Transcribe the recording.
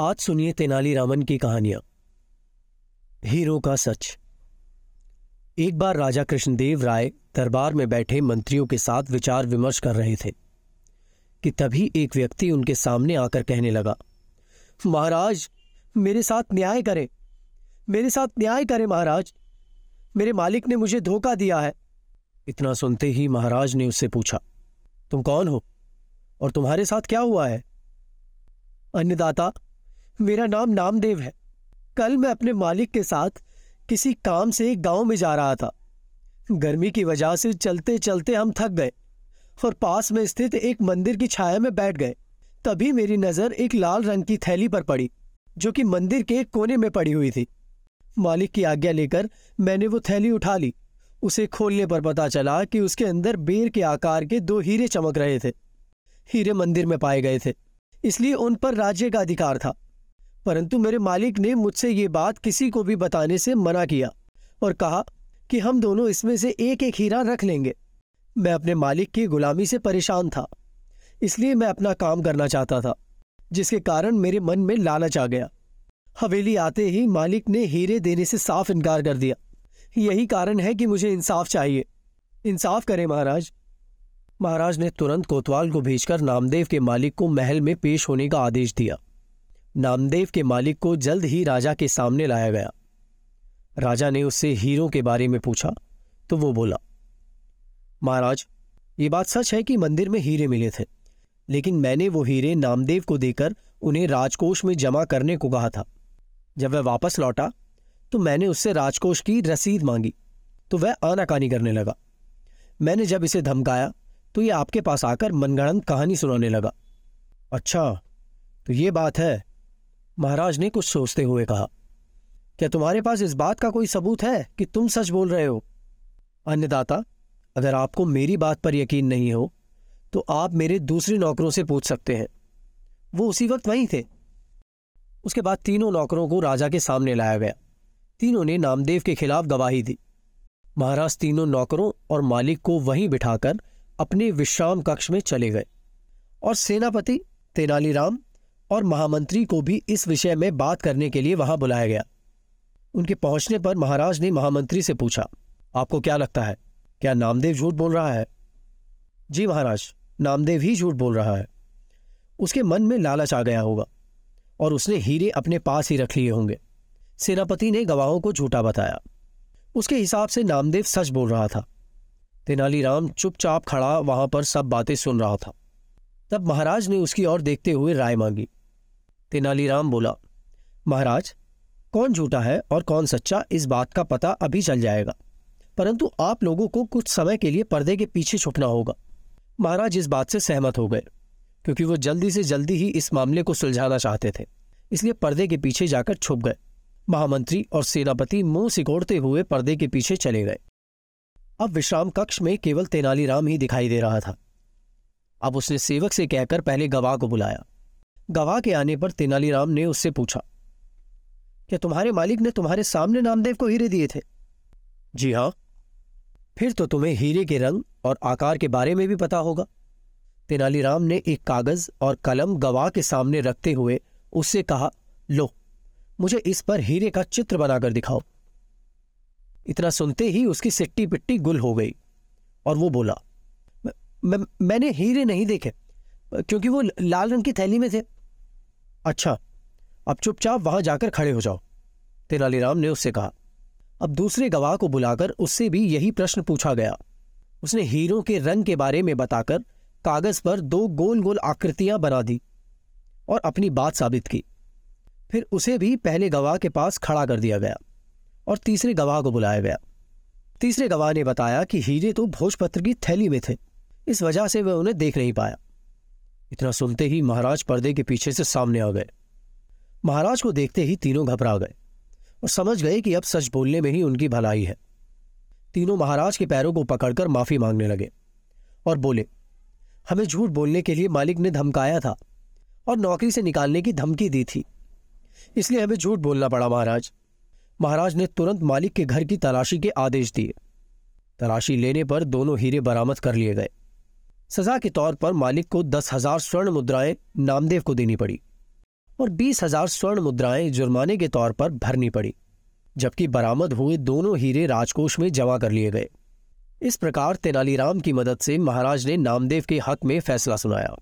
आज सुनिए तेनालीरामन की कहानियाँ। हीरो का सच। एक बार राजा कृष्णदेव राय दरबार में बैठे मंत्रियों के साथ विचार विमर्श कर रहे थे कि तभी एक व्यक्ति उनके सामने आकर कहने लगा, महाराज, मेरे साथ न्याय करें। मेरे साथ न्याय करें, महाराज। मेरे मालिक ने मुझे धोखा दिया है। इतना सुनते ही महाराज ने उससे पूछा, तुम कौन हो और तुम्हारे साथ क्या हुआ है? अन्नदाता मेरा नाम नामदेव है। कल मैं अपने मालिक के साथ किसी काम से गाँव में जा रहा था। गर्मी की वजह से चलते चलते हम थक गए और पास में स्थित एक मंदिर की छाया में बैठ गए। तभी मेरी नज़र एक लाल रंग की थैली पर पड़ी, जो कि मंदिर के एक कोने में पड़ी हुई थी। मालिक की आज्ञा लेकर मैंने वो थैली उठा ली। उसे खोलने पर पता चला कि उसके अंदर बेर के आकार के दो हीरे चमक रहे थे। हीरे मंदिर में पाए गए थे, इसलिए उन पर राज्य का अधिकार था। परंतु मेरे मालिक ने मुझसे ये बात किसी को भी बताने से मना किया और कहा कि हम दोनों इसमें से एक एक हीरा रख लेंगे। मैं अपने मालिक की गुलामी से परेशान था, इसलिए मैं अपना काम करना चाहता था, जिसके कारण मेरे मन में लालच आ गया। हवेली आते ही मालिक ने हीरे देने से साफ़ इनकार कर दिया। यही कारण है कि मुझे इंसाफ चाहिए। इंसाफ करें महाराज। महाराज ने तुरंत कोतवाल को भेजकर नामदेव के मालिक को महल में पेश होने का आदेश दिया। नामदेव के मालिक को जल्द ही राजा के सामने लाया गया। राजा ने उससे हीरों के बारे में पूछा तो वो बोला, महाराज, ये बात सच है कि मंदिर में हीरे मिले थे, लेकिन मैंने वो हीरे नामदेव को देकर उन्हें राजकोष में जमा करने को कहा था। जब वह वापस लौटा तो मैंने उससे राजकोष की रसीद मांगी तो वह आनाकानी करने लगा। मैंने जब इसे धमकाया तो ये आपके पास आकर मनगणन कहानी सुनाने लगा। अच्छा तो ये बात है महाराज ने कुछ सोचते हुए कहा, क्या तुम्हारे पास इस बात का कोई सबूत है कि तुम सच बोल रहे हो? अन्नदाता, अगर आपको मेरी बात पर यकीन नहीं हो तो आप मेरे दूसरे नौकरों से पूछ सकते हैं। वो उसी वक्त वहीं थे। उसके बाद तीनों नौकरों को राजा के सामने लाया गया। तीनों ने नामदेव के खिलाफ गवाही दी। महाराज तीनों नौकरों और मालिक को वहीं बिठाकर अपने विश्राम कक्ष में चले गए। और सेनापति तेनालीराम और महामंत्री को भी इस विषय में बात करने के लिए वहाँ बुलाया गया। उनके पहुँचने पर महाराज ने महामंत्री से पूछा, आपको क्या लगता है? क्या नामदेव झूठ बोल रहा है? जी महाराज, नामदेव ही झूठ बोल रहा है। उसके मन में लालच आ गया होगा और उसने हीरे अपने पास ही रख लिए होंगे। सेनापति ने गवाहों को झूठा बताया। उसके हिसाब से नामदेव सच बोल रहा था। तेनालीराम चुपचाप खड़ा वहाँ पर सब बातें सुन रहा था। तब महाराज ने उसकी ओर देखते हुए राय मांगी। तेनालीराम बोला, महाराज, कौन झूठा है और कौन सच्चा इस बात का पता अभी चल जाएगा। परंतु आप लोगों को कुछ समय के लिए पर्दे के पीछे छुपना होगा। महाराज इस बात से सहमत हो गए, क्योंकि वो जल्दी से जल्दी ही इस मामले को सुलझाना चाहते थे, इसलिए पर्दे के पीछे जाकर छुप गए। महामंत्री और सेनापति मुँह सिकोड़ते हुए पर्दे के पीछे चले गए। अब विश्राम कक्ष में केवल तेनालीराम ही दिखाई दे रहा था। अब उसने सेवक से कहकर पहले गवाह को बुलाया। गवाह के आने पर तेनालीराम ने उससे पूछा, क्या तुम्हारे मालिक ने तुम्हारे सामने नामदेव को हीरे दिए थे? जी हाँ। फिर तो तुम्हें हीरे के रंग और आकार के बारे में भी पता होगा। तेनालीराम ने एक कागज़ और कलम गवाह के सामने रखते हुए उससे कहा, लो, मुझे इस पर हीरे का चित्र बनाकर दिखाओ। इतना सुनते ही उसकी सिट्टी पिट्टी गुल हो गई और वो बोला मैंने हीरे नहीं देखे, क्योंकि वो लाल रंग की थैली में थे। अच्छा अब चुपचाप वहाँ जाकर खड़े हो जाओ तेनालीराम ने उससे कहा। अब दूसरे गवाह को बुलाकर उससे भी यही प्रश्न पूछा गया। उसने हीरों के रंग के बारे में बताकर कागज़ पर दो गोल गोल आकृतियाँ बना दी और अपनी बात साबित की। फिर उसे भी पहले गवाह के पास खड़ा कर दिया गया और तीसरे गवाह को बुलाया गया। तीसरे गवाह ने बताया कि हीरे तो भोजपत्र की थैली में थे, इस वजह से वह उन्हें देख नहीं पाया। इतना सुनते ही महाराज पर्दे के पीछे से सामने आ गए। महाराज को देखते ही तीनों घबरा गए और समझ गए कि अब सच बोलने में ही उनकी भलाई है। तीनों महाराज के पैरों को पकड़कर माफ़ी मांगने लगे और बोले, हमें झूठ बोलने के लिए मालिक ने धमकाया था और नौकरी से निकालने की धमकी दी थी। इसलिए हमें झूठ बोलना पड़ा महाराज। महाराज ने तुरंत मालिक के घर की तलाशी के आदेश दिए। तलाशी लेने पर दोनों हीरे बरामद कर लिए गए। सजा के तौर पर मालिक को दस हज़ार स्वर्ण मुद्राएँ नामदेव को देनी पड़ी और बीस हज़ार स्वर्ण मुद्राएँ जुर्माने के तौर पर भरनी पड़ी, जबकि बरामद हुए दोनों हीरे राजकोष में जमा कर लिए गए। इस प्रकार तेनालीराम की मदद से महाराज ने नामदेव के हक में फैसला सुनाया।